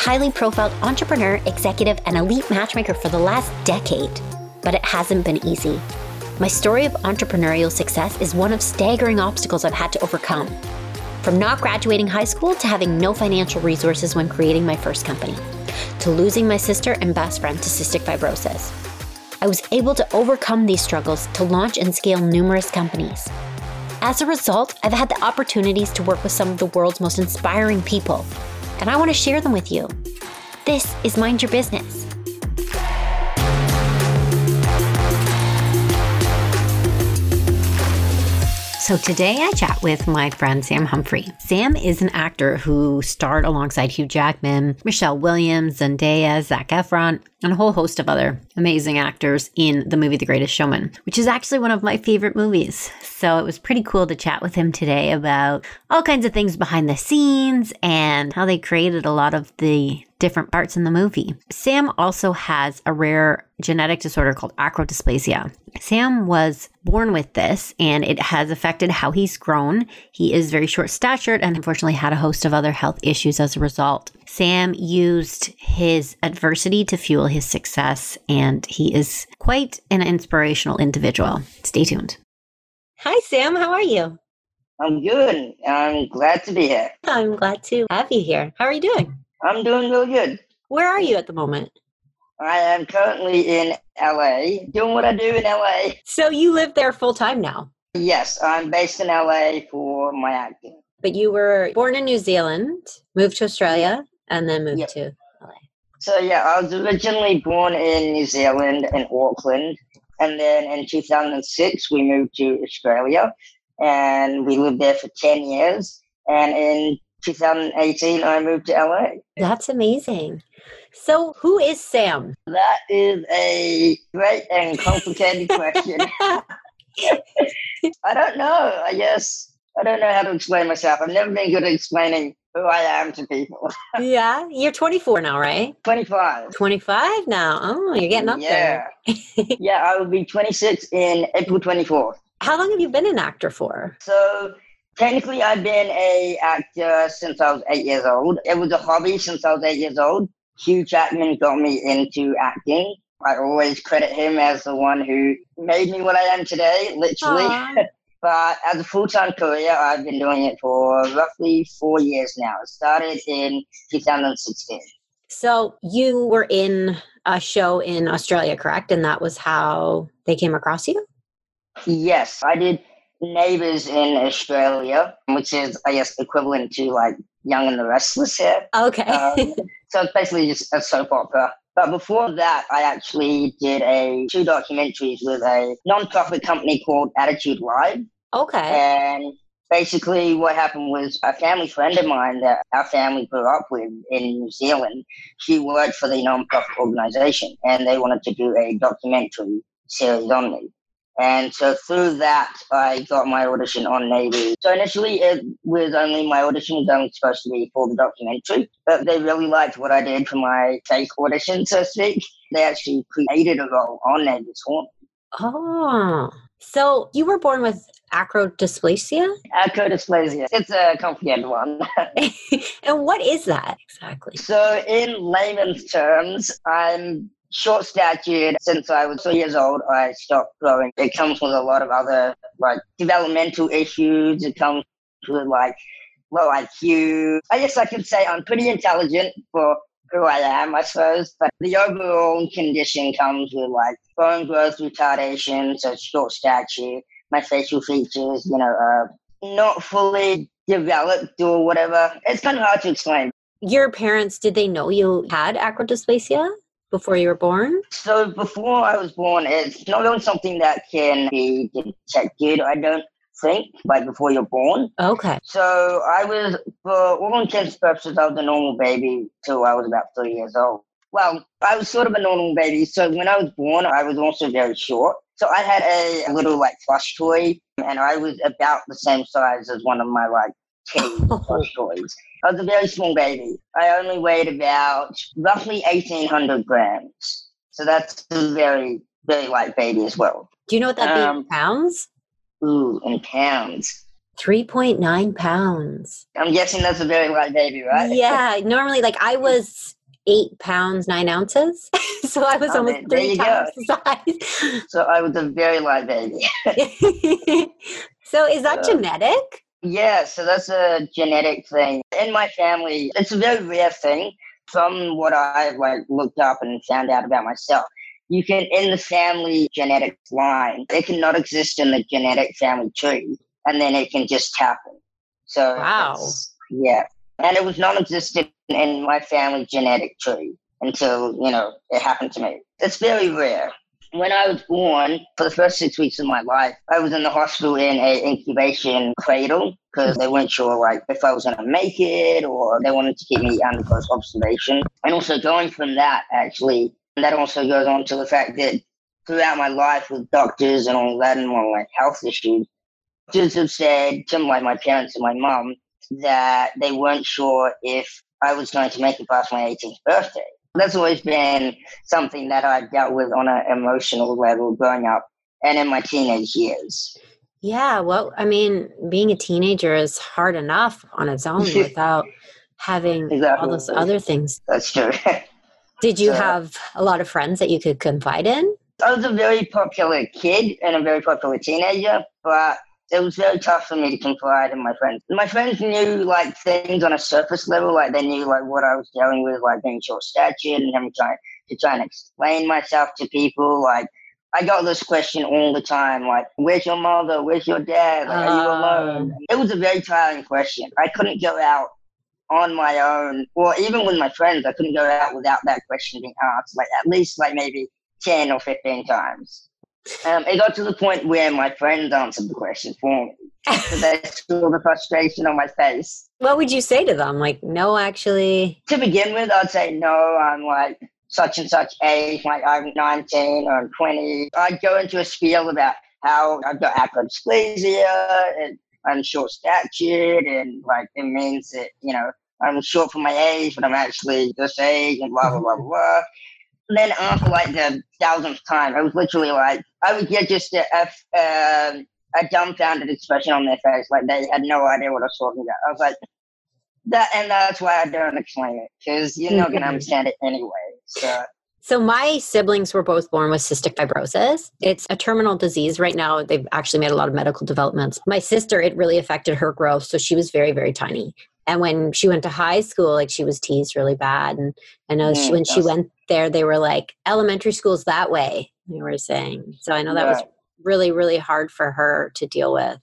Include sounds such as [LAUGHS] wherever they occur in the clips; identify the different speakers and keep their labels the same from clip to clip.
Speaker 1: highly profiled entrepreneur, executive, and elite matchmaker for the last decade. But it hasn't been easy. My story of entrepreneurial success is one of staggering obstacles I've had to overcome. From not graduating high school to having no financial resources when creating my first company, to losing my sister and best friend to cystic fibrosis. I was able to overcome these struggles to launch and scale numerous companies. As a result, I've had the opportunities to work with some of the world's most inspiring people, and I want to share them with you. This is Mind Your Business. So today I chat with my friend Sam Humphrey. Sam is an actor who starred alongside Hugh Jackman, Michelle Williams, Zendaya, Zac Efron, and a whole host of other amazing actors in the movie The Greatest Showman, which is actually one of my favorite movies. So it was pretty cool to chat with him today about all kinds of things behind the scenes and how they created a lot of the different parts in the movie. Sam also has a rare genetic disorder called acrodysplasia. Sam was born with this and it has affected how he's grown. He is very short statured and unfortunately had a host of other health issues as a result. Sam used his adversity to fuel his success, and he is quite an inspirational individual. Stay tuned. Hi, Sam. How are you?
Speaker 2: I'm good. I'm glad to be here.
Speaker 1: I'm glad to have you here. How are you doing?
Speaker 2: I'm doing really good.
Speaker 1: Where are you at the moment?
Speaker 2: I am currently in LA, doing what I do in LA.
Speaker 1: So you live there full time now?
Speaker 2: Yes, I'm based in LA for my acting.
Speaker 1: But you were born in New Zealand, moved to Australia, and then moved yep. to LA.
Speaker 2: So yeah, I was originally born in New Zealand in Auckland, and then in 2006 we moved to Australia, and we lived there for 10 years. And in 2018 I moved to LA.
Speaker 1: That's amazing. So, who is Sam?
Speaker 2: That is a great and complicated [LAUGHS] question. [LAUGHS] I don't know. I guess I don't know how to explain myself. I've never been good at explaining who I am to people. [LAUGHS]
Speaker 1: yeah, you're 24 now, right?
Speaker 2: 25.
Speaker 1: 25 now. Oh, you're getting up
Speaker 2: yeah. there. yeah, I will be 26 in April 24th.
Speaker 1: How long have you been an actor for?
Speaker 2: So technically, I've been a actor since I was eight years old. It was a hobby since I was eight years old. Hugh Jackman got me into acting. I always credit him as the one who made me what I am today, literally. [LAUGHS] But as a full time career, I've been doing it for roughly four years now. It started in 2016.
Speaker 1: So you were in a show in Australia, correct? And that was how they came across you?
Speaker 2: Yes, I did Neighbours in Australia, which is, I guess, equivalent to like Young and the Restless here.
Speaker 1: Okay.
Speaker 2: um, so it's basically just a soap opera. But before that, I actually did a two documentaries with a non-profit company called Attitude Live.
Speaker 1: Okay.
Speaker 2: And basically what happened was a family friend of mine that our family grew up with in New Zealand, she worked for the non-profit organization and they wanted to do a documentary series on me. And so through that, I got my audition on Navy. So initially, it was only my audition was only supposed to be for the documentary, but they really liked what I did for my fake audition, so to speak. They actually created a role on Navy's Horn.
Speaker 1: Oh, ah. so you were born with acrodysplasia?
Speaker 2: Acrodysplasia. It's a complicated one. [LAUGHS] [LAUGHS]
Speaker 1: and what is that exactly?
Speaker 2: So, in layman's terms, I'm short statured since I was three years old. I stopped growing. It comes with a lot of other like developmental issues. It comes with like low IQ. I guess I can say I'm pretty intelligent for who I am, I suppose. But the overall condition comes with like bone growth retardation, so short stature. My facial features, you know, are not fully developed or whatever. It's kind of hard to explain.
Speaker 1: Your parents, did they know you had acrodysplasia? Before you were born?
Speaker 2: So before I was born, it's not really something that can be detected. I don't think like before you're born.
Speaker 1: Okay.
Speaker 2: So I was, for all intents and purposes, I was a normal baby till I was about three years old. Well, I was sort of a normal baby. So when I was born, I was also very short. So I had a, a little like plush toy, and I was about the same size as one of my like kitty plush toys. I was a very small baby. I only weighed about roughly 1,800 grams. So that's a very, very light baby as well.
Speaker 1: Do you know what that um, in pounds?
Speaker 2: Ooh, in pounds.
Speaker 1: 3.9 pounds.
Speaker 2: I'm guessing that's a very light baby, right?
Speaker 1: Yeah. [LAUGHS] Normally, like I was eight pounds, nine ounces. [LAUGHS] so I was oh, almost three times the size.
Speaker 2: So I was a very light baby. [LAUGHS]
Speaker 1: so is that uh, genetic?
Speaker 2: Yeah, so that's a genetic thing. In my family, it's a very rare thing. From what I've like looked up and found out about myself, you can in the family genetic line, it cannot exist in the genetic family tree, and then it can just happen. So
Speaker 1: wow,
Speaker 2: yeah, and it was non-existent in my family genetic tree until you know it happened to me. It's very rare when I was born, for the first six weeks of my life, I was in the hospital in an incubation cradle because they weren't sure like if I was going to make it or they wanted to keep me under close observation. And also going from that, actually, that also goes on to the fact that throughout my life with doctors and all that and all like health issues, doctors have said to like my parents and my mum that they weren't sure if I was going to make it past my 18th birthday. That's always been something that I dealt with on an emotional level growing up and in my teenage years.
Speaker 1: Yeah, well, I mean, being a teenager is hard enough on its own [LAUGHS] without having exactly. all those other things.
Speaker 2: That's true. [LAUGHS]
Speaker 1: Did you so, have a lot of friends that you could confide in?
Speaker 2: I was a very popular kid and a very popular teenager, but it was very tough for me to confide in my friends. My friends knew like things on a surface level, like they knew like what I was dealing with, like being short statured and having to trying to try and explain myself to people. Like I got this question all the time, like, where's your mother? Where's your dad? Like, are you ah. alone? Oh. It was a very tiring question. I couldn't go out on my own, or even with my friends, I couldn't go out without that question being asked, like at least like maybe 10 or 15 times. Um, it got to the point where my friends answered the question for me. they [LAUGHS] saw the frustration on my face.
Speaker 1: What would you say to them? Like, no, actually.
Speaker 2: To begin with, I'd say no. I'm like such and such age, like I'm 19 or I'm 20. I'd go into a spiel about how I've got achondroplasia and I'm short statured, and like it means that you know I'm short for my age, but I'm actually this age, and blah blah blah blah then after like the thousandth time, I was literally like, I would get just a, a, um, a dumbfounded expression on their face, like they had no idea what I was talking about. I was like, that, and that's why I don't explain it because you're not going [LAUGHS] to understand it anyway. So.
Speaker 1: So my siblings were both born with cystic fibrosis. It's a terminal disease right now. They've actually made a lot of medical developments. My sister, it really affected her growth, so she was very, very tiny. And when she went to high school, like she was teased really bad. And I know mm, she, when she went there, they were like, elementary school's that way, they were saying. So I know that yeah. was really, really hard for her to deal with.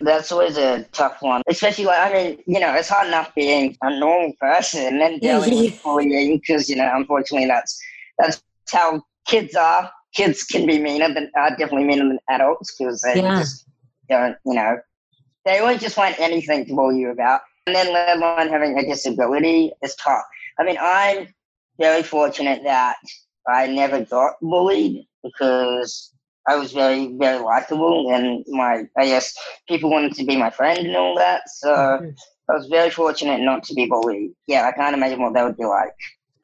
Speaker 2: That's always a tough one, especially like, I mean, you know, it's hard enough being a normal person and then [LAUGHS] dealing with bullying because, you know, unfortunately that's, that's how kids are. Kids can be meaner than, uh, definitely meaner than adults because they yeah. just don't, you know, they always just want anything to bully you about. And then let alone having a disability is tough. I mean, I'm very fortunate that I never got bullied because I was very, very likable and my, I guess people wanted to be my friend and all that. So mm-hmm. I was very fortunate not to be bullied. Yeah, I can't imagine what that would be like.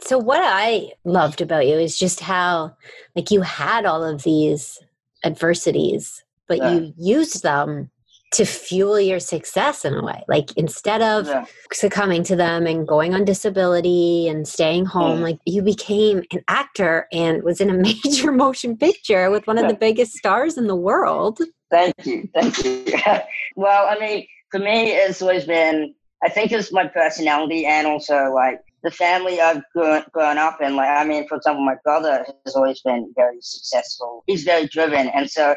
Speaker 1: So what I loved about you is just how like you had all of these adversities, but yeah. you used them to fuel your success in a way. Like instead of yeah. succumbing to them and going on disability and staying home, mm. like you became an actor and was in a [LAUGHS] major motion picture with one of the biggest stars in the world.
Speaker 2: Thank you. Thank you. [LAUGHS] well, I mean, for me, it's always been, I think it's my personality and also like the family I've grown, grown up in. Like, I mean, for example, my brother has always been very successful. He's very driven. And so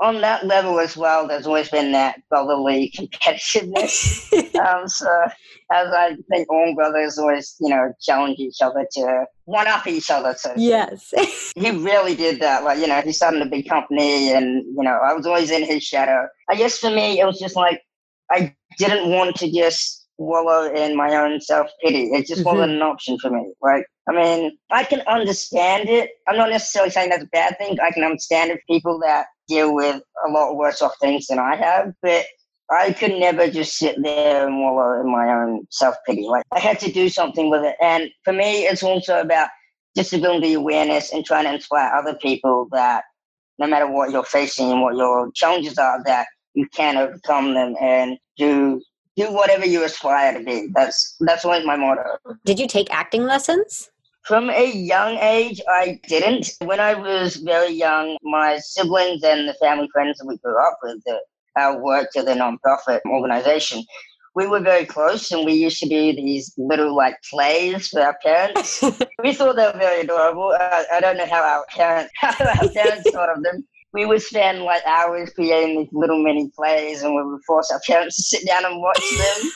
Speaker 2: on that level as well, there's always been that brotherly competitiveness. [LAUGHS] [LAUGHS] um, so, as I think all brothers always, you know, challenge each other to one up each other. So,
Speaker 1: yes, [LAUGHS]
Speaker 2: he really did that. Like, you know, he started a big company, and you know, I was always in his shadow. I guess for me, it was just like I didn't want to just wallow in my own self pity. It just mm-hmm. wasn't an option for me. Like, I mean, I can understand it. I'm not necessarily saying that's a bad thing. I can understand it people that deal with a lot worse off things than I have, but I could never just sit there and wallow in my own self pity. Like, I had to do something with it. And for me, it's also about disability awareness and trying to inspire other people that no matter what you're facing and what your challenges are, that you can overcome them. And do do whatever you aspire to be. That's that's always my motto.
Speaker 1: Did you take acting lessons?
Speaker 2: From a young age, I didn't. When I was very young, my siblings and the family friends that we grew up with that uh, worked at a nonprofit organization, we were very close and we used to do these little like plays for our parents. [LAUGHS] we thought they were very adorable. I, I don't know how our parents, [LAUGHS] how our parents thought of them we would spend like hours creating these little mini plays and we would force our parents to sit down and watch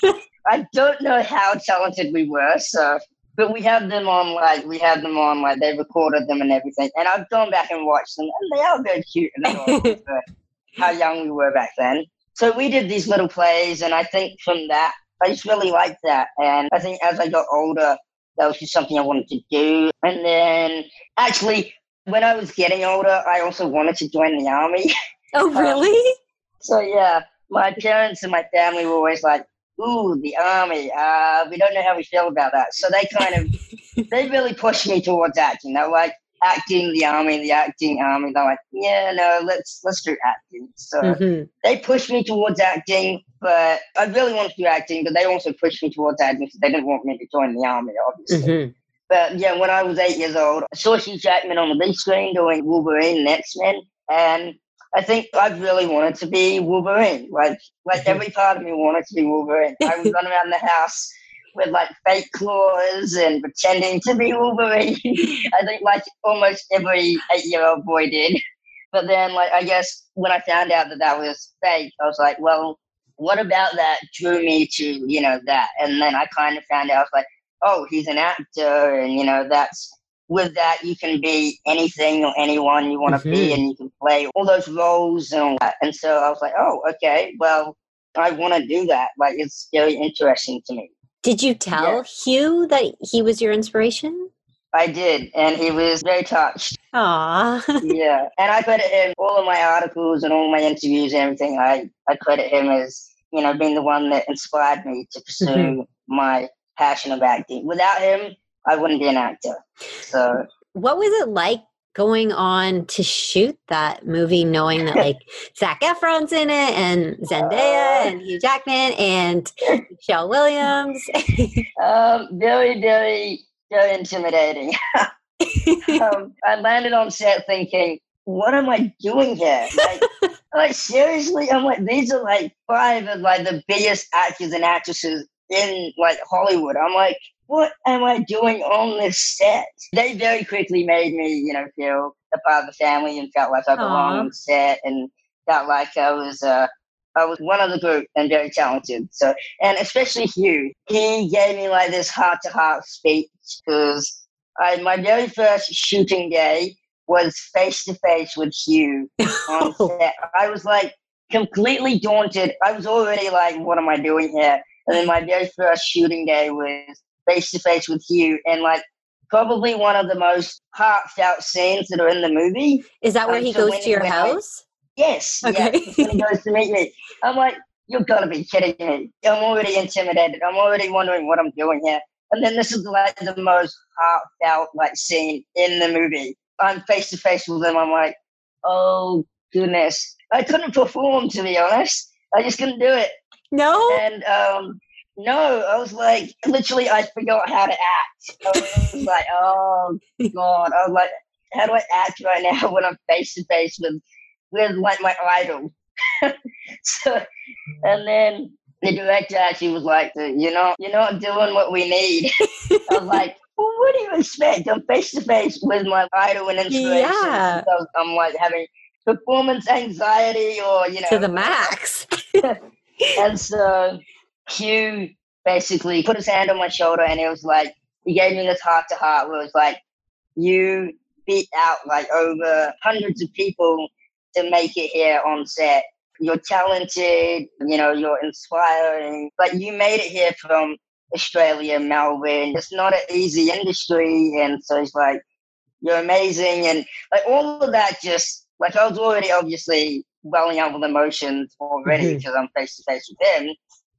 Speaker 2: them. [LAUGHS] I don't know how talented we were, so but we have them on like we have them on like they recorded them and everything. And I've gone back and watched them and they are very cute and [LAUGHS] how young we were back then. So we did these little plays and I think from that I just really liked that. And I think as I got older that was just something I wanted to do. And then actually when I was getting older, I also wanted to join the army.
Speaker 1: Oh, [LAUGHS] really? um,
Speaker 2: so yeah, my parents and my family were always like, "Ooh, the army. Uh, we don't know how we feel about that." So they kind of, [LAUGHS] they really pushed me towards acting. They're like acting, the army, the acting army. They're like, "Yeah, no, let's let's do acting." So mm-hmm. they pushed me towards acting, but I really wanted to do acting. But they also pushed me towards acting because they didn't want me to join the army, obviously. Mm-hmm. But yeah, when I was eight years old, I saw Hugh Jackman on the big screen doing Wolverine and X Men, and I think I really wanted to be Wolverine. Like, like mm-hmm. every part of me wanted to be Wolverine. I was running around the house with like fake claws and pretending to be Wolverine. [LAUGHS] I think like almost every eight-year-old boy did. But then, like, I guess when I found out that that was fake, I was like, well, what about that drew me to you know that? And then I kind of found out I was like, oh, he's an actor, and you know that's with that you can be anything or anyone you want to mm-hmm. be, and you can play all those roles and all that. And so I was like, oh, okay, well, I want to do that. Like it's very interesting to me.
Speaker 1: Did you tell yeah. Hugh that he was your inspiration?
Speaker 2: I did, and he was very touched.
Speaker 1: Aww. [LAUGHS]
Speaker 2: yeah, and I credit him all of my articles and all my interviews and everything. I I credit him as you know being the one that inspired me to pursue mm-hmm. my passion of acting. Without him, I wouldn't be an actor. So,
Speaker 1: what was it like going on to shoot that movie, knowing that like [LAUGHS] Zac Efron's in it and Zendaya uh, and Hugh Jackman and Michelle Williams? [LAUGHS]
Speaker 2: um, very, very, very intimidating. [LAUGHS] um, I landed on set thinking, what am I doing here? Like, like seriously, I'm like, these are like five of like the biggest actors and actresses in like Hollywood. I'm like, what am I doing on this set? They very quickly made me, you know, feel a part of the family and felt like I belonged on set and felt like I was uh I was one of the group and very talented. So and especially Hugh, he gave me like this heart to heart speech because I my very first shooting day was face to face with Hugh [LAUGHS] on set. I was like completely daunted. I was already like, what am I doing here? And then my very first shooting day was face to face with Hugh, and like probably one of the most heartfelt scenes that are in the movie.
Speaker 1: Is that where um, he so goes to your house?
Speaker 2: I, yes. Okay. Yeah, he goes to meet me, I'm like, you've got to be kidding me. I'm already intimidated. I'm already wondering what I'm doing here. And then this is like the most heartfelt like scene in the movie. I'm face to face with him. I'm like, oh goodness. I couldn't perform to be honest. I just couldn't do it.
Speaker 1: No.
Speaker 2: And um, no, I was like, literally, I forgot how to act. I was like, oh god. I was like, how do I act right now [LAUGHS] when I'm face to face with with like my idol? [LAUGHS] so, and then the director actually was like, you know, you're not doing what we need. [LAUGHS] I was like, well, what do you expect? I'm face to face with my idol and inspiration. Yeah. So I'm like having performance anxiety or, you know.
Speaker 1: To the max
Speaker 2: and so Hugh basically put his hand on my shoulder and it was like, he gave me this heart to heart where it was like, you beat out like over hundreds of people to make it here on set. You're talented, you know, you're inspiring, but you made it here from Australia, Melbourne. It's not an easy industry. And so it's like, you're amazing. And like all of that just, like I was already obviously welling up with emotions already mm-hmm. because I'm face to face with him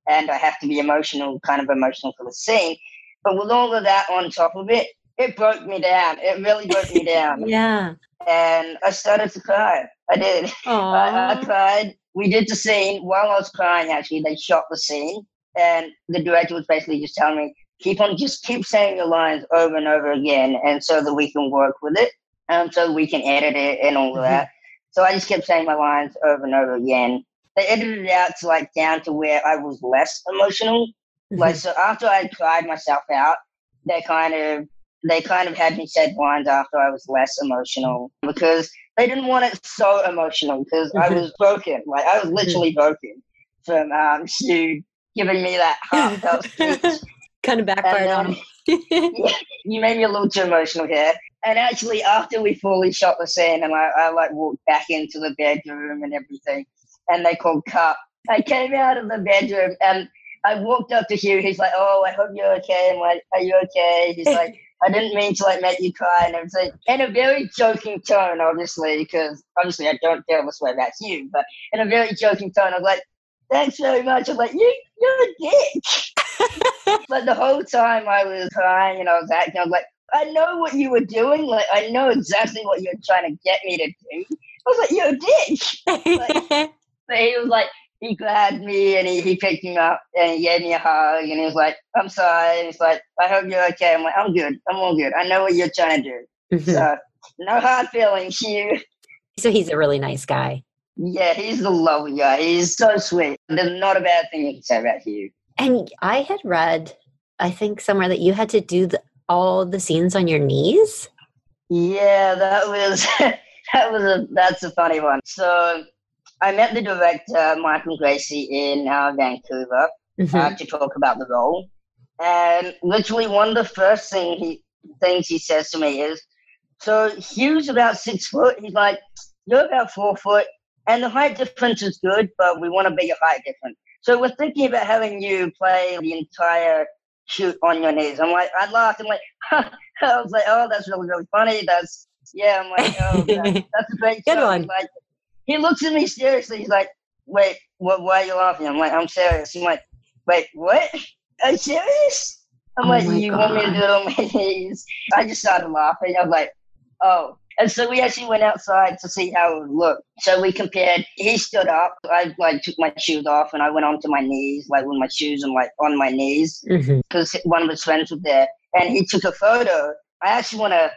Speaker 2: and I have to be emotional, kind of emotional for the scene. But with all of that on top of it, it broke me down. It really broke me down. [LAUGHS]
Speaker 1: yeah.
Speaker 2: And I started to cry. I did. [LAUGHS] I, I cried. We did the scene while I was crying. Actually, they shot the scene, and the director was basically just telling me, keep on, just keep saying your lines over and over again, and so that we can work with it, and so we can edit it and all of mm-hmm. that. So I just kept saying my lines over and over again. They edited it out to like down to where I was less emotional. Like so, after I cried myself out, they kind of they kind of had me said lines after I was less emotional because they didn't want it so emotional because I was broken. Like I was literally broken from um, [LAUGHS] Hugh giving me that [LAUGHS] heartfelt speech.
Speaker 1: kind of backfired on
Speaker 2: um, [LAUGHS] yeah, you made me a little too emotional here. And actually, after we fully shot the scene, and I, I like walked back into the bedroom and everything, and they called cut. I came out of the bedroom and I walked up to Hugh. He's like, "Oh, I hope you're okay." I'm like, "Are you okay?" He's like, "I didn't mean to like make you cry," and everything, in a very joking tone, obviously, because obviously I don't feel this way about Hugh, but in a very joking tone. I was like, "Thanks very much." I'm like, "You, you're a dick." [LAUGHS] but the whole time I was crying and I was acting, I was like, I know what you were doing. Like, I know exactly what you're trying to get me to do. I was like, you're a dick. Like, [LAUGHS] but he was like, he grabbed me and he, he picked me up and he gave me a hug and he was like, I'm sorry. And he's like, I hope you're okay. I'm like, I'm good. I'm all good. I know what you're trying to do. Mm-hmm. So, no hard feelings, you.
Speaker 1: So he's a really nice guy.
Speaker 2: Yeah, he's a lovely guy. He's so sweet. There's not a bad thing you can say about Hugh.
Speaker 1: And I had read, I think somewhere that you had to do the, all the scenes on your knees?
Speaker 2: Yeah, that was [LAUGHS] that was a that's a funny one. So I met the director Michael Gracey in uh, Vancouver mm-hmm. uh, to talk about the role, and literally one of the first thing he things he says to me is, "So Hugh's about six foot. He's like, you're about four foot, and the height difference is good, but we want a bigger height difference. So we're thinking about having you play the entire shoot on your knees. I'm like, I laughed. I'm like. [LAUGHS] I was like, oh, that's really, really funny. That's, yeah, I'm like, oh, [LAUGHS] that, that's a great
Speaker 1: Good
Speaker 2: show.
Speaker 1: one.
Speaker 2: Like, he looks at me seriously. He's like, wait, what, why are you laughing? I'm like, I'm serious. I'm like, wait, what? Are you serious? I'm
Speaker 1: Oh
Speaker 2: like, you want me to do it on my knees? I just started laughing. I was like, oh. And so we actually went outside to see how it would look. So we compared. He stood up. I like took my shoes off and I went onto my knees, like with my shoes and like on my knees
Speaker 1: Mm-hmm.
Speaker 2: because one of his friends was there, and he took a photo. I actually want to.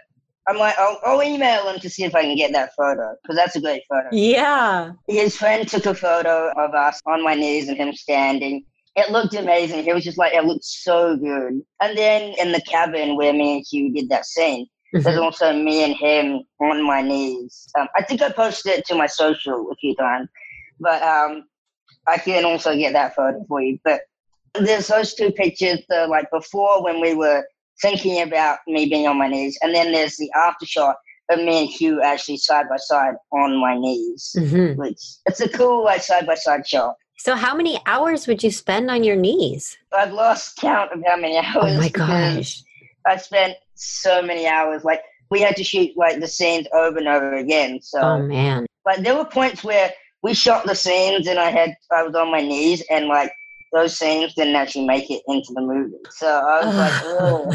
Speaker 2: I'm like, I'll, I'll email him to see if I can get that photo because that's a great photo.
Speaker 1: Yeah.
Speaker 2: His friend took a photo of us on my knees and him standing. It looked amazing. He was just like, it looked so good. And then in the cabin where me and Hugh did that scene, there's
Speaker 1: Mhm.
Speaker 2: also me and him on my knees. Um, I think I posted it to my social a few times, but um, I can also get that photo for you. But there's those two pictures, the like before when we were thinking about me being on my knees, and then there's the after shot of me and Hugh actually side by side on my knees,
Speaker 1: Mhm.
Speaker 2: which it's a cool like side by side shot.
Speaker 1: So, how many hours would you spend on your knees?
Speaker 2: I've lost count of how many hours.
Speaker 1: Oh my gosh.
Speaker 2: I spent so many hours. Like we had to shoot like the scenes over and over again. So
Speaker 1: Oh man.
Speaker 2: like there were points where we shot the scenes and I had I was on my knees and like those scenes didn't actually make it into the movie. So I was like, [LAUGHS] oh.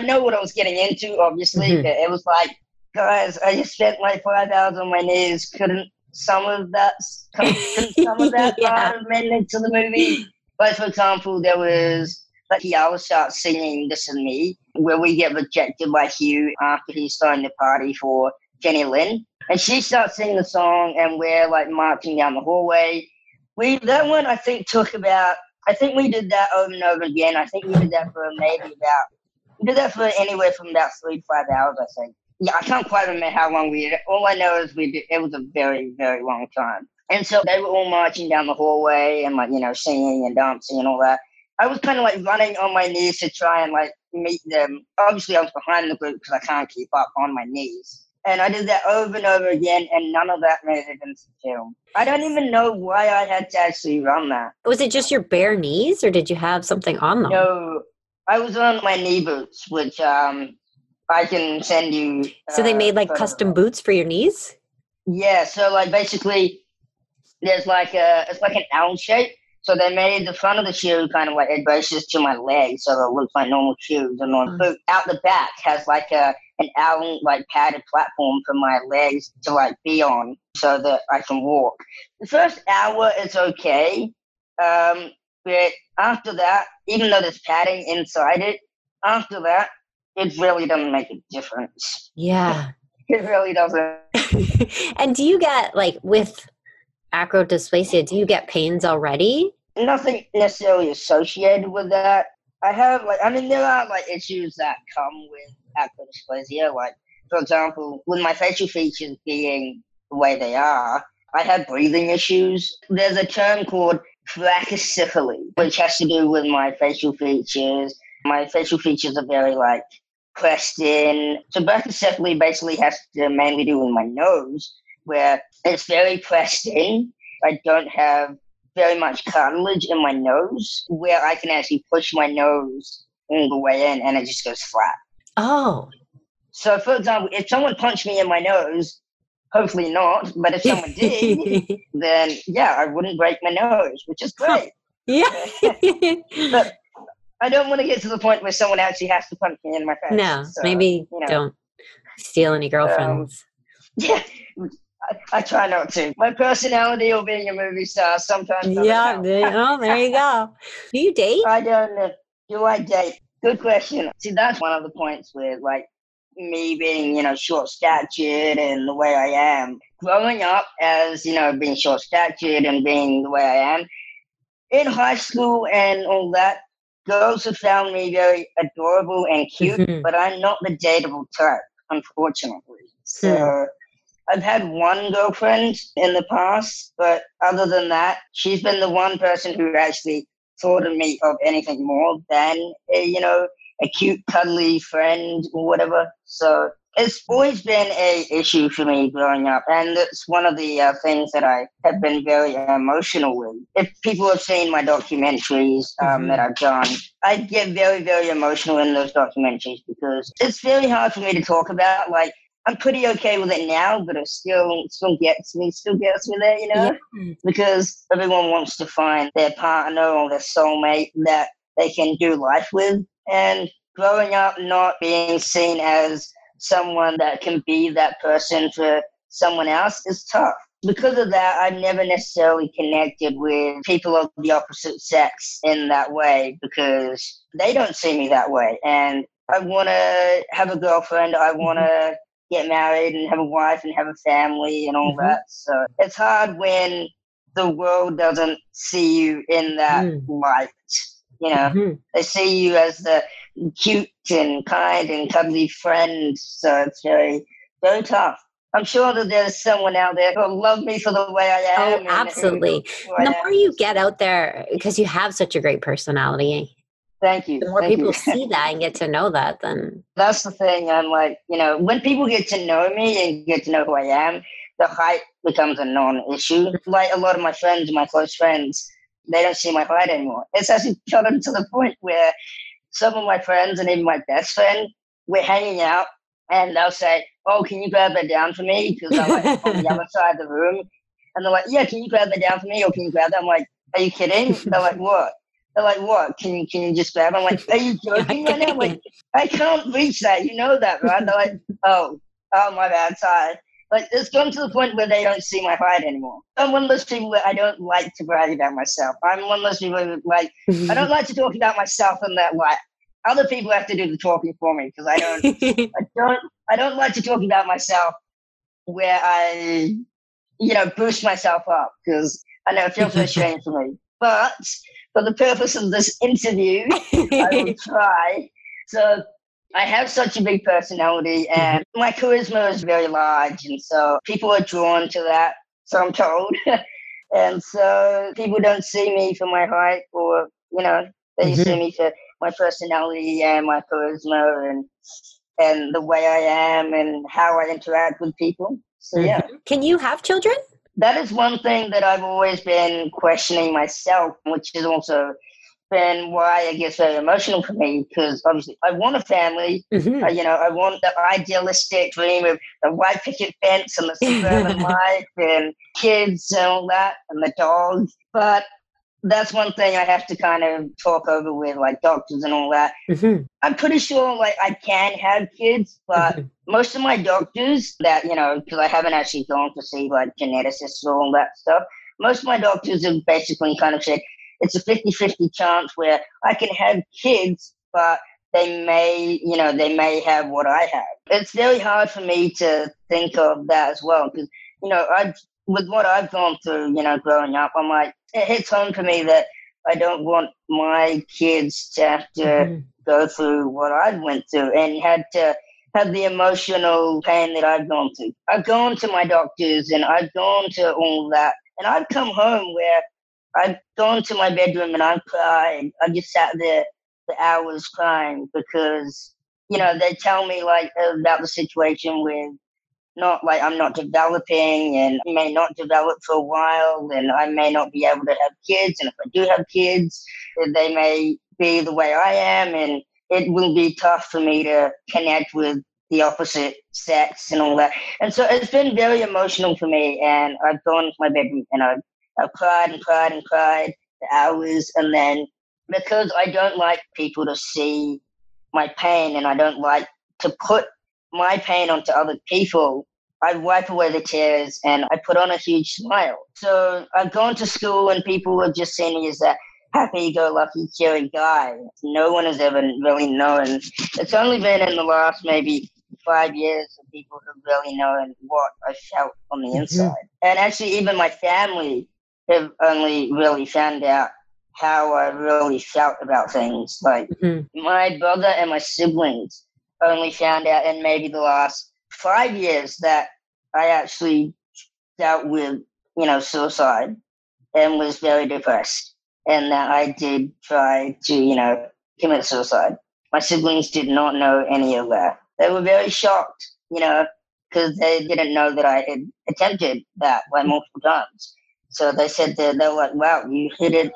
Speaker 2: I know what I was getting into, obviously,
Speaker 1: Mhm.
Speaker 2: but it was like, guys, I just spent like five hours on my knees. Couldn't some of that couldn't some of [LAUGHS] that
Speaker 1: Yeah.
Speaker 2: part made it into the movie? Like for example, there was like Keala starts singing "This Is Me," where we get rejected by Hugh after he's starting the party for Jenny Lind, and she starts singing the song, and we're like marching down the hallway. We that one I think took about. I think we did that over and over again. I think we did that for maybe about. We did that for anywhere from about three to five hours. I think. Yeah, I can't quite remember how long we did it. All I know is we did. It was a very very long time. And so they were all marching down the hallway and like you know singing and dancing and all that. I was kind of like running on my knees to try and like meet them. Obviously, I was behind the group because I can't keep up on my knees. And I did that over and over again, and none of that made it into the film. I don't even know why I had to actually run that.
Speaker 1: Was it just your bare knees, or did you have something on them?
Speaker 2: No, I was on my knee boots, which um I can send you.
Speaker 1: So they
Speaker 2: uh,
Speaker 1: made like custom
Speaker 2: of.
Speaker 1: boots for your knees.
Speaker 2: Yeah, so like basically, there's like a it's like an L shape. So they made the front of the shoe kind of like it braces to my leg, so it looks like normal shoes, and on
Speaker 1: Mm.
Speaker 2: boot out the back has like a an Allen like padded platform for my legs to like be on so that I can walk. The first hour is okay, um, but after that, even though there's padding inside it, after that, it really doesn't make a difference.
Speaker 1: Yeah. [LAUGHS]
Speaker 2: It really doesn't. [LAUGHS]
Speaker 1: and do you get like with acrodysplasia, do you get pains already?
Speaker 2: Nothing necessarily associated with that. I have like I mean there are like issues that come with acrodysplasia, like for example, with my facial features being the way they are, I have breathing issues. There's a term called brachycephaly, which has to do with my facial features. My facial features are very like pressed in. So brachycephaly basically has to mainly do with my nose, where it's very pressed in. I don't have very much cartilage in my nose, where I can actually push my nose all the way in, and it just goes flat.
Speaker 1: Oh.
Speaker 2: So, for example, if someone punched me in my nose, hopefully not, but if someone [LAUGHS] did, then yeah, I wouldn't break my nose, which is great.
Speaker 1: Yeah.
Speaker 2: but I don't want to get to the point where someone actually has to punch me in my face.
Speaker 1: No, so, maybe you know. don't steal any girlfriends.
Speaker 2: Um, [LAUGHS] yeah, I, I, try not to. My personality or being a movie star sometimes.
Speaker 1: Yeah, there, oh, there you go. [LAUGHS] Do you date?
Speaker 2: I don't know. Do I date? Good question. See, that's one of the points with like me being, you know, short statured and the way I am. Growing up as, you know, being short statured and being the way I am, in high school and all that, girls have found me very adorable and cute, mm-hmm. but I'm not the dateable type, unfortunately. So mm. I've had one girlfriend in the past, but other than that, she's been the one person who actually thought of me of anything more than a, you know, a cute, cuddly friend or whatever. So it's always been a issue for me growing up, and it's one of the uh, things that I have been very emotional with. If people have seen my documentaries um, mm-hmm. that I've done, I get very, very emotional in those documentaries because it's very hard for me to talk about. Like I'm pretty okay with it now, but it still still gets me, still gets me there, you know, yeah. because everyone wants to find their partner or their soulmate that they can do life with, and growing up not being seen as someone that can be that person for someone else is tough. Because of that, I've never necessarily connected with people of the opposite sex in that way because they don't see me that way. And I want to have a girlfriend. I want to. Get married and have a wife and have a family and all mm-hmm. that. So it's hard when the world doesn't see you in that mm. light. You know, mm-hmm. they see you as the cute and kind and cuddly friend. So it's very, very tough. I'm sure that there's someone out there who'll love me for the way I
Speaker 1: am. Oh, absolutely. [LAUGHS] the more you get out there, because you have such a great personality.
Speaker 2: Thank you.
Speaker 1: The more
Speaker 2: Thank
Speaker 1: people
Speaker 2: you. [LAUGHS]
Speaker 1: see that and get to know that, then.
Speaker 2: That's the thing. I'm like, you know, when people get to know me and get to know who I am, the height becomes a non issue. Like a lot of my friends, my close friends, they don't see my height anymore. It's actually gotten to the point where some of my friends and even my best friend, we're hanging out and they'll say, Oh, can you grab that down for me? Because I'm like on the other side of the room. And they're like, Yeah, can you grab that down for me? Or can you grab that? I'm like, Are you kidding? they're like, What? They're like, What? Can you can you just grab? I'm like, Are you [LAUGHS] joking right now? I'm like, I can't reach that. You know that, right? They're like, Oh, oh my bad, sorry. Like it's gotten to the point where they don't see my height anymore. I'm one of those people that I don't like to brag about myself. I'm one of those people that like I don't like to talk about myself in that way. Other people have to do the talking for me because I don't I [LAUGHS] don't I don't like to talk about myself where I you know boost myself up because I know it feels very [LAUGHS] strange for me. But for the purpose of this interview, I will [LAUGHS] try. So I have such a big personality and my charisma is very large. And so people are drawn to that. So I'm told. [LAUGHS] and so people don't see me for my height or, you know, they mm-hmm. see me for my personality and my charisma and and the way I am and how I interact with people. So yeah. Mm-hmm.
Speaker 1: Can you have children?
Speaker 2: That is one thing that I've always been questioning myself, which is also been why I gets very emotional for me because obviously I want a family. Mm-hmm. Uh, you know, I want the idealistic dream of the white picket fence and the suburban [LAUGHS] life and kids and all that and the dog. But that's one thing I have to kind of talk over with like doctors and all that. Mm-hmm. I'm pretty sure like I can have kids, but mm-hmm. most of my doctors that, you know, because I haven't actually gone to see like geneticists or all that stuff, most of my doctors have basically kind of said it's a 50 50 chance where I can have kids, but they may, you know, they may have what I have. It's very hard for me to think of that as well because, you know, I with what I've gone through, you know, growing up, I'm like, it hits home to me that I don't want my kids to have to mm-hmm. go through what I went through and had to have the emotional pain that I've gone through. I've gone to my doctors and I've gone to all that, and I've come home where I've gone to my bedroom and I've cried. I just sat there for hours crying because you know they tell me like about the situation with not like I'm not developing and may not develop for a while and I may not be able to have kids. And if I do have kids, they may be the way I am and it will be tough for me to connect with the opposite sex and all that. And so it's been very emotional for me. And I've gone to my bedroom and I've, I've cried and cried and cried for hours. And then because I don't like people to see my pain and I don't like to put my pain onto other people, I wipe away the tears and I put on a huge smile. So I've gone to school and people have just seen me as that happy go lucky, cheery guy. No one has ever really known. It's only been in the last maybe five years that people have really known what I felt on the mm-hmm. inside. And actually, even my family have only really found out how I really felt about things. Like mm-hmm. my brother and my siblings only found out in maybe the last five years that I actually dealt with, you know, suicide and was very depressed. And that I did try to, you know, commit suicide. My siblings did not know any of that. They were very shocked, you know, because they didn't know that I had attempted that like mm. multiple times. So they said that they were like, "Wow, you hit it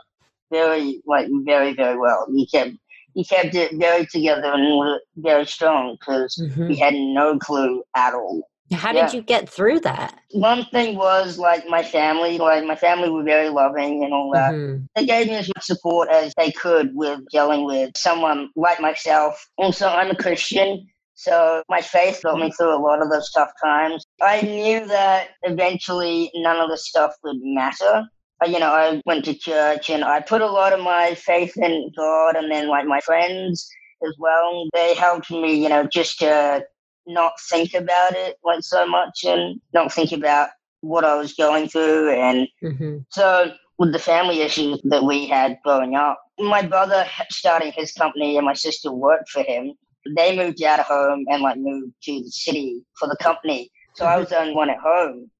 Speaker 2: very, like, very, very well. You kept he kept it very together and very strong because mm-hmm. he had no clue at all.
Speaker 1: How yeah. did you get through that?
Speaker 2: One thing was like my family, like my family were very loving and all that. Mm-hmm. They gave me as much support as they could with dealing with someone like myself. Also, I'm a Christian, so my faith got me through a lot of those tough times. I knew that eventually none of the stuff would matter you know, I went to church and I put a lot of my faith in God and then like my friends as well. They helped me, you know, just to not think about it like so much and not think about what I was going through. And mm-hmm. so with the family issues that we had growing up, my brother starting his company and my sister worked for him. They moved out of home and like moved to the city for the company. So I mm-hmm. was the only one at home.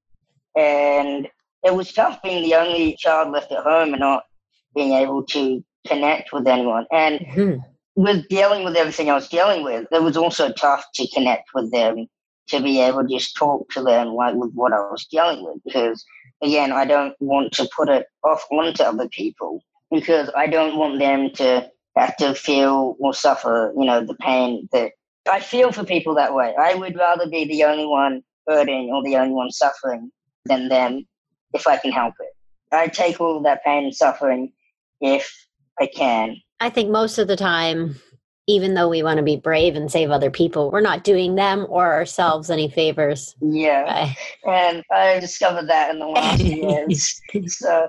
Speaker 2: And it was tough being the only child left at home and not being able to connect with anyone. And mm-hmm. with dealing with everything I was dealing with, it was also tough to connect with them, to be able to just talk to them like with what I was dealing with. Because again, I don't want to put it off onto other people because I don't want them to have to feel or suffer, you know, the pain that I feel for people that way. I would rather be the only one hurting or the only one suffering than them if I can help it. I take all that pain and suffering if I can.
Speaker 1: I think most of the time, even though we want to be brave and save other people, we're not doing them or ourselves any favors.
Speaker 2: Yeah. And I discovered that in the last [LAUGHS] years. So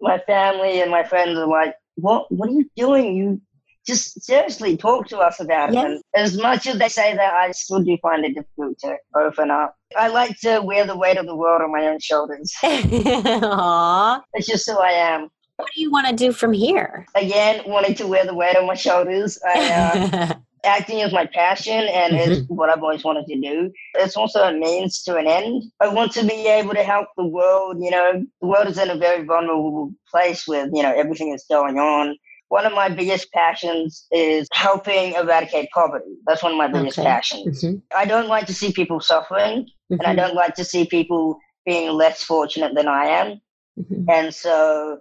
Speaker 2: my family and my friends are like, what, what are you doing? You just seriously talk to us about it. And as much as they say that, I still do find it difficult to open up. I like to wear the weight of the world on my own shoulders. [LAUGHS] Aww. It's just who I am.
Speaker 1: What do you want to do from here?
Speaker 2: Again, wanting to wear the weight on my shoulders. I, uh, [LAUGHS] acting is my passion and mm-hmm. is what I've always wanted to do. It's also a means to an end. I want to be able to help the world. You know, the world is in a very vulnerable place with, you know, everything that's going on one of my biggest passions is helping eradicate poverty. That's one of my biggest okay. passions. Mm-hmm. I don't like to see people suffering, mm-hmm. and I mm-hmm. don't like to see people being less fortunate than I am. Mm-hmm. And so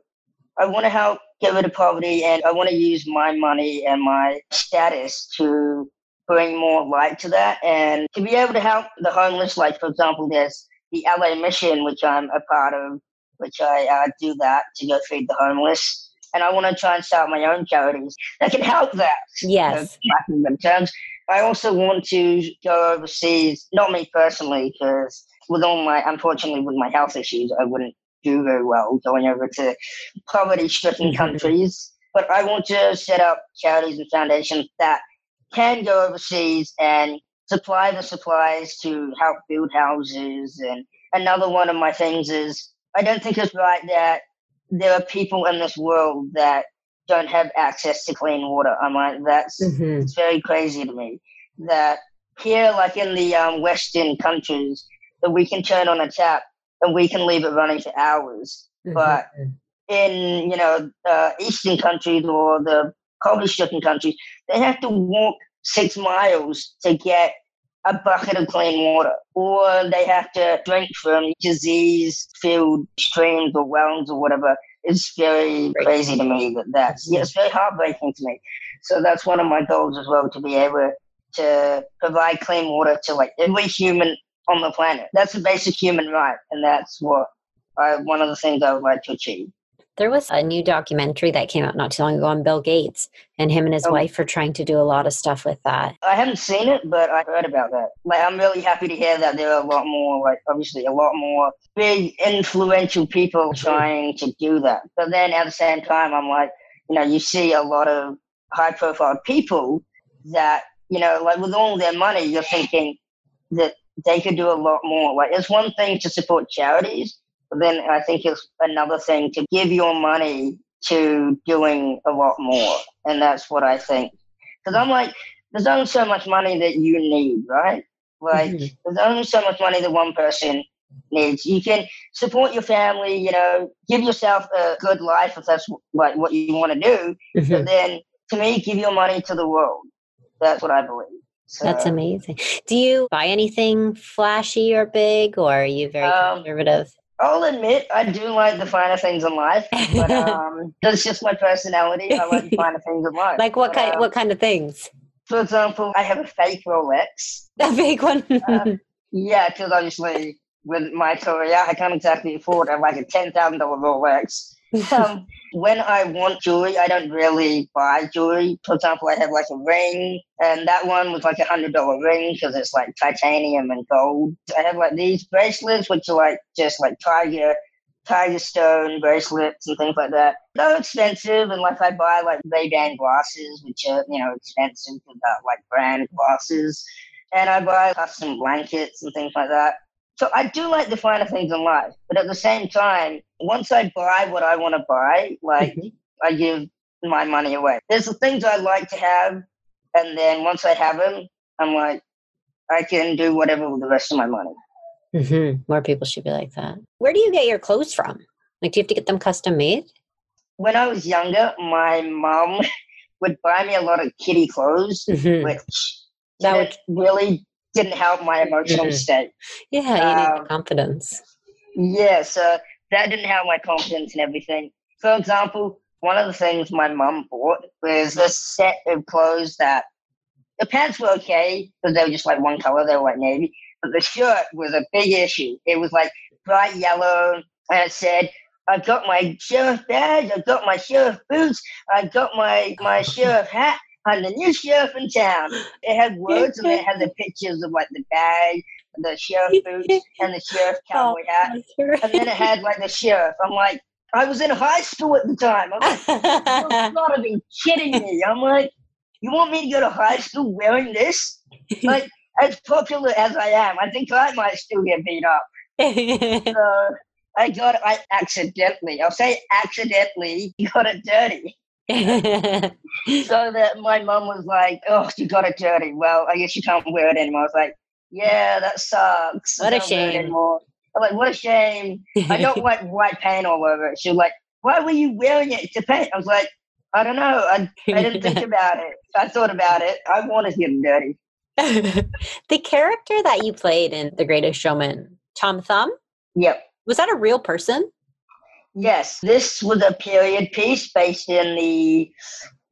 Speaker 2: I want to help get rid of poverty, and I want to use my money and my status to bring more light to that and to be able to help the homeless. Like, for example, there's the LA Mission, which I'm a part of, which I uh, do that to go feed the homeless and I want to try and start my own charities that can help that.
Speaker 1: Yes.
Speaker 2: You know, terms. I also want to go overseas, not me personally, because with all my, unfortunately, with my health issues, I wouldn't do very well going over to poverty stricken mm-hmm. countries. But I want to set up charities and foundations that can go overseas and supply the supplies to help build houses. And another one of my things is I don't think it's right that there are people in this world that don't have access to clean water. I'm like, that's mm-hmm. it's very crazy to me that here, like in the um, Western countries, that we can turn on a tap and we can leave it running for hours. Mm-hmm. But in you know uh, Eastern countries or the poverty-stricken countries, they have to walk six miles to get a bucket of clean water, or they have to drink from disease-filled streams or wells or whatever. It's very crazy to me that that's yeah, it's very heartbreaking to me. So that's one of my goals as well to be able to provide clean water to like every human on the planet. That's a basic human right, and that's what I, one of the things I would like to achieve.
Speaker 1: There was a new documentary that came out not too long ago on Bill Gates, and him and his oh. wife are trying to do a lot of stuff with that.
Speaker 2: I haven't seen it, but I heard about that. Like, I'm really happy to hear that there are a lot more, like, obviously, a lot more big, influential people mm-hmm. trying to do that. But then at the same time, I'm like, you know, you see a lot of high profile people that, you know, like with all their money, you're thinking that they could do a lot more. Like, it's one thing to support charities, then I think it's another thing to give your money to doing a lot more. And that's what I think. Because I'm like, there's only so much money that you need, right? Like, mm-hmm. there's only so much money that one person needs. You can support your family, you know, give yourself a good life if that's like what you want to do. Mm-hmm. But then, to me, give your money to the world. That's what I believe.
Speaker 1: So, That's amazing. Do you buy anything flashy or big, or are you very um, conservative?
Speaker 2: I'll admit I do like the finer things in life, but [LAUGHS] um, that's just my personality. I like the finer things in life.
Speaker 1: Like what
Speaker 2: but,
Speaker 1: kind?
Speaker 2: Um,
Speaker 1: what kind of things?
Speaker 2: For example, I have a fake Rolex. [LAUGHS]
Speaker 1: A fake one.
Speaker 2: uh, yeah, because obviously with my career, I can't exactly afford a, like a ten thousand dollar Rolex um, [LAUGHS] when I want jewelry, I don't really buy jewelry. For example, I have like a ring, and that one was like a hundred dollar ring because it's like titanium and gold. I have like these bracelets, which are like just like tiger tiger stone bracelets and things like that. They're expensive, and like I buy like Ray Ban glasses, which are you know expensive because like brand glasses, and I buy custom blankets and things like that. So I do like the finer things in life, but at the same time, once I buy what I want to buy, like mm-hmm. I give my money away. There's the things I like to have, and then once I have them, I'm like, I can do whatever with the rest of my money.
Speaker 1: Mm-hmm. More people should be like that. Where do you get your clothes from? Like, do you have to get them custom made?
Speaker 2: When I was younger, my mom [LAUGHS] would buy me a lot of kitty clothes, mm-hmm. which that would really didn't help my emotional mm-hmm. state.
Speaker 1: Yeah, you um, need confidence.
Speaker 2: Yeah, so that didn't help my confidence and everything. For example, one of the things my mum bought was a set of clothes that the pants were okay because they were just like one color, they were like navy, but the shirt was a big issue. It was like bright yellow, and it said, I've got my sheriff badge, I've got my sheriff boots, I've got my, my [LAUGHS] sheriff hat, I'm the new sheriff in town. [LAUGHS] It had words and it had the pictures of like the bag, the sheriff boots, and the sheriff oh, cowboy hat. And then it had like the sheriff. I'm like, I was in high school at the time. I'm like, you're not even kidding me. I'm like, you want me to go to high school wearing this? Like, [LAUGHS] as popular as I am, I think I might still get beat up. [LAUGHS] so I got it, I accidentally, I'll say accidentally, you got it dirty. So that my mom was like, "Oh, you got it dirty. Well, I guess you can't wear it anymore." I was like, "Yeah, that sucks.
Speaker 1: What a shame."
Speaker 2: I'm like, "What a shame." I don't [LAUGHS] like white paint all over it. She was like, "Why were you wearing it to paint?" I was like, "I don't know. I, I didn't think [LAUGHS] about it. I thought about it. I wanted to get dirty." [LAUGHS]
Speaker 1: the character that you played in The Greatest Showman, Tom Thumb.
Speaker 2: Yep.
Speaker 1: Was that a real person?
Speaker 2: Yes, this was a period piece based in the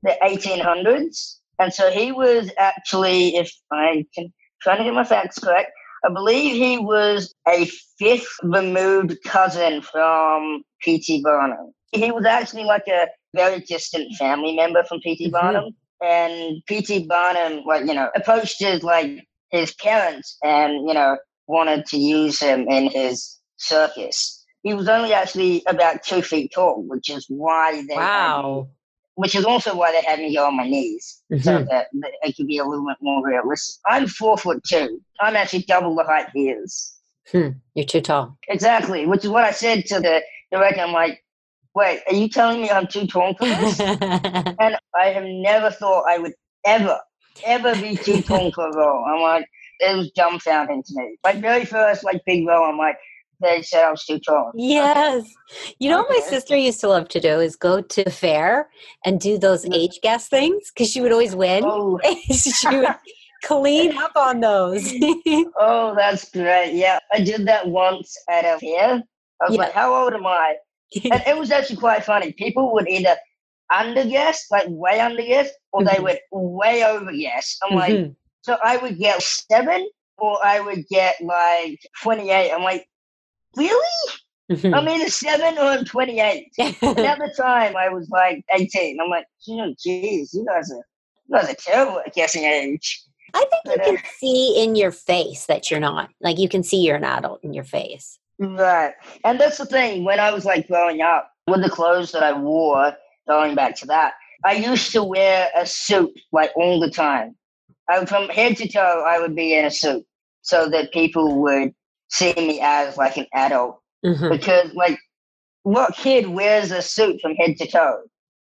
Speaker 2: the 1800s, and so he was actually, if I can try to get my facts correct, I believe he was a fifth removed cousin from P.T. Barnum. He was actually like a very distant family member from P.T.
Speaker 1: Mhm.
Speaker 2: Barnum. And P.T. Barnum, like, you know, approached his, like, his parents and, you know, wanted to use him in his circus. He was only actually about two feet tall, which is why they had me
Speaker 1: Wow.
Speaker 2: which is also why they had me go on my knees so
Speaker 1: Mhm.
Speaker 2: that, that it could be a little bit more realistic. I'm four foot two. I'm actually double the height he is.
Speaker 1: Hmm. You're too tall.
Speaker 2: Exactly, which is what I said to the director. I'm like, wait, are you telling me I'm too tall for this? [LAUGHS] and I have never thought I would ever, ever be too tall for a role. I'm like, it was dumbfounding to me. My very first like big role, I'm like, they said I was too tall.
Speaker 1: Yes. You know what my sister used to love to do is go to the fair and do those age guess things because she would always win.
Speaker 2: Oh, [LAUGHS]
Speaker 1: she would clean up on those. [LAUGHS]
Speaker 2: oh, that's great. Yeah, I did that once at a fair. I was
Speaker 1: Yeah.
Speaker 2: like, how old am I? and [LAUGHS] it was actually quite funny. People would either underguess, like way underguess, or they
Speaker 1: Mhm.
Speaker 2: would way overguess. I'm like,
Speaker 1: Mhm.
Speaker 2: so I would get seven, or I would get like 28. I'm like, really? I'm either seven or I'm 28. And at the time, I was like 18. I'm like, oh, geez, you guys are, you guys are terrible at guessing age.
Speaker 1: I think you
Speaker 2: But, uh,
Speaker 1: can see in your face that you're not. Like you can see you're an adult in your face.
Speaker 2: Right. And that's the thing. When I was like growing up, with the clothes that I wore, going back to that, I used to wear a suit like all the time. I, from head to toe, I would be in a suit so that people would see me as like an adult.
Speaker 1: Mhm.
Speaker 2: Because, like, what kid wears a suit from head to toe?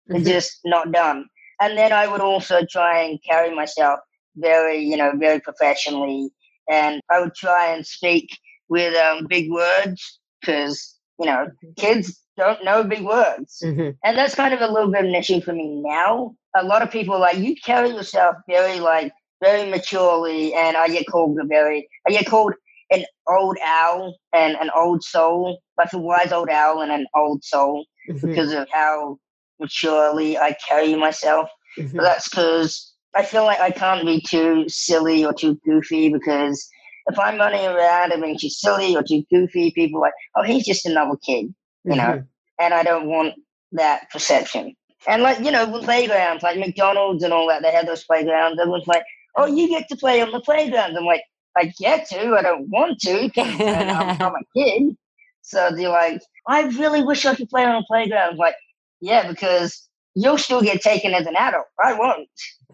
Speaker 2: It's
Speaker 1: Mhm.
Speaker 2: just not done. And then I would also try and carry myself very, you know, very professionally. And I would try and speak with um, big words because, you know, kids don't know big words.
Speaker 1: Mhm.
Speaker 2: And that's kind of a little bit of an issue for me now. A lot of people like, you carry yourself very, like, very maturely. And I get called a very, I get called an old owl and an old soul, like a wise old owl and an old soul
Speaker 1: Mhm.
Speaker 2: because of how maturely I carry myself.
Speaker 1: Mhm.
Speaker 2: But that's because I feel like I can't be too silly or too goofy because if I'm running around and being too silly or too goofy, people are like, oh, he's just another kid, you know,
Speaker 1: Mhm.
Speaker 2: and I don't want that perception. And like, you know, with playgrounds, like McDonald's and all that, they have those playgrounds. Everyone's like, oh, you get to play on the playground. I'm like, I get to, I don't want to, I'm, I'm a [LAUGHS] kid. So they're like, I really wish I could play on a playground. I'm like, yeah, because you'll still get taken as an adult. I won't.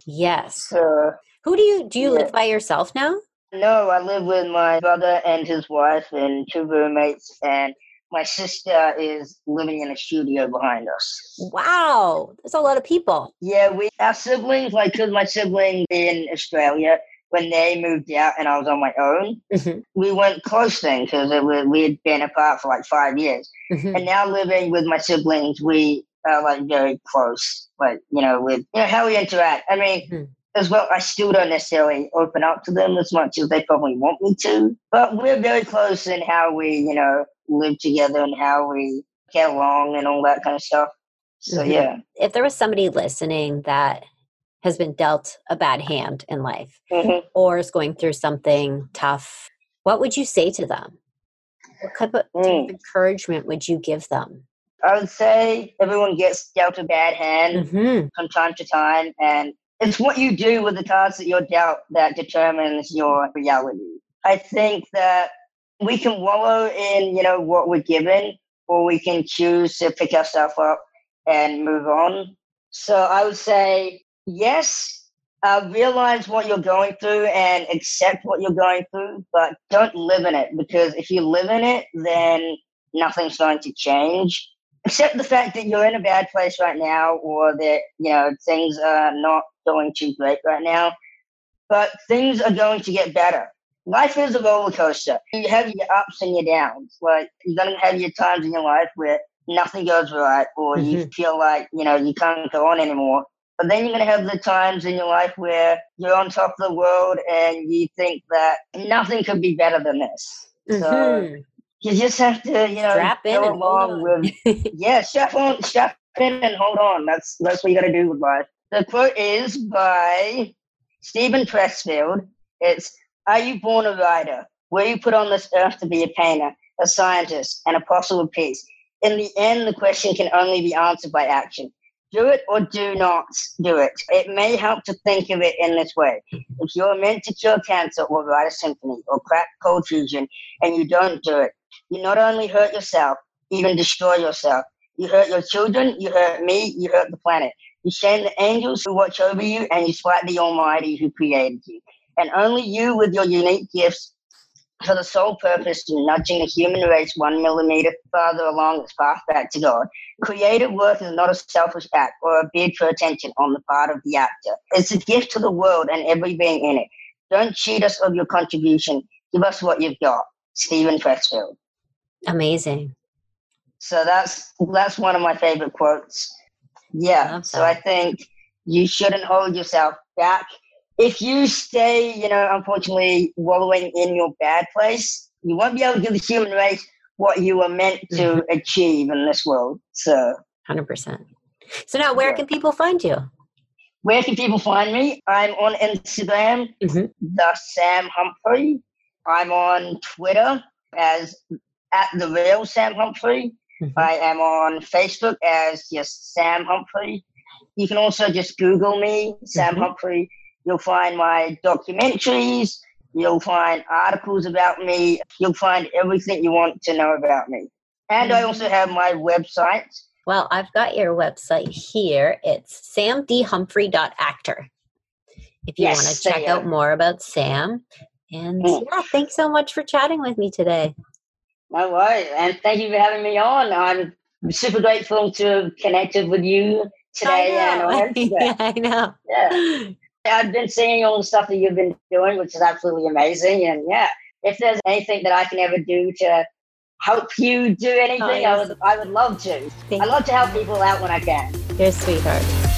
Speaker 1: Yes.
Speaker 2: So,
Speaker 1: Who do you do you
Speaker 2: Yeah.
Speaker 1: live by yourself now?
Speaker 2: no, I live with my brother and his wife and two roommates, and my sister is living in a studio behind us.
Speaker 1: Wow. There's a lot of people.
Speaker 2: Yeah, we our siblings, like, cause my siblings in Australia, when they moved out and I was on my own,
Speaker 1: Mhm.
Speaker 2: we weren't close then because we had been apart for like five years.
Speaker 1: Mhm.
Speaker 2: And now living with my siblings, we are like very close. Like you know, with you know how we interact. I mean,
Speaker 1: Mhm.
Speaker 2: as well, I still don't necessarily open up to them as much as they probably want me to. But we're very close in how we, you know, live together and how we get along and all that kind of stuff. So
Speaker 1: Mhm.
Speaker 2: yeah.
Speaker 1: If there was somebody listening that has been dealt a bad hand in life
Speaker 2: Mhm.
Speaker 1: or is going through something tough, what would you say to them? What type of
Speaker 2: Mm.
Speaker 1: encouragement would you give them?
Speaker 2: I would say everyone gets dealt a bad hand
Speaker 1: Mm-hmm.
Speaker 2: from time to time, and it's what you do with the cards that you're dealt that determines your reality. I think that we can wallow in, you know, what we're given, or we can choose to pick ourselves up and move on. So I would say, yes, uh, realize what you're going through and accept what you're going through, but don't live in it because if you live in it, then nothing's going to change. Accept the fact that you're in a bad place right now or that, you know, things are not going too great right now, but things are going to get better. Life is a roller coaster. You have your ups and your downs. Like, you're going to have your times in your life where nothing goes right or you feel like, you know, you can't go on anymore. But then you're going to have the times in your life where you're on top of the world and you think that nothing could be better than this. So
Speaker 1: Mhm.
Speaker 2: you just have to, you know,
Speaker 1: Strap in
Speaker 2: go
Speaker 1: and hold
Speaker 2: along
Speaker 1: on.
Speaker 2: with [LAUGHS] yeah, strap on, strap in, and hold on. That's that's what you got to do with life. The quote is by Steven Pressfield. It's Are you born a writer? Were you put on this earth to be a painter, a scientist, an apostle of peace? In the end, the question can only be answered by action. Do it or do not do it. It may help to think of it in this way. If you're meant to cure cancer or write a symphony or crack cold fusion and you don't do it, you not only hurt yourself, even destroy yourself. You hurt your children, you hurt me, you hurt the planet. You shame the angels who watch over you, and you slight the Almighty who created you. And only you, with your unique gifts, for the sole purpose of nudging the human race one millimeter farther along its path back to God. Creative work is not a selfish act or a bid for attention on the part of the actor. It's a gift to the world and every being in it. Don't cheat us of your contribution. Give us what you've got. Steven Pressfield.
Speaker 1: Amazing.
Speaker 2: So that's that's one of my favorite quotes. Yeah. I so I think you shouldn't hold yourself back if you stay, you know, unfortunately wallowing in your bad place, you won't be able to give the human race what you were meant to mm-hmm. achieve in this world. So,
Speaker 1: 100%. So, now where yeah. can people find you?
Speaker 2: Where can people find me? I'm on Instagram, mm-hmm. the Sam Humphrey. I'm on Twitter as at the real Sam Humphrey. Mm-hmm. I am on Facebook as just Sam Humphrey. You can also just Google me, Sam mm-hmm. Humphrey, You'll find my documentaries. You'll find articles about me. You'll find everything you want to know about me. And I also have my website.
Speaker 1: Well, I've got your website here. It's samdhumphrey.actor. If you yes, want to check out more about Sam. And mm. yeah, thanks so much for chatting with me today.
Speaker 2: No worries. And thank you for having me on. I'm super grateful to have connected with you today.
Speaker 1: I know. [LAUGHS] And yeah, I know.
Speaker 2: Yeah. [LAUGHS] I've been seeing all the stuff that you've been doing, which is absolutely amazing. And yeah, if there's anything that I can ever do to help you do oh, anything, oh, yes. I would I would love to. Thank I love to help people out when I can.
Speaker 1: You're a sweetheart.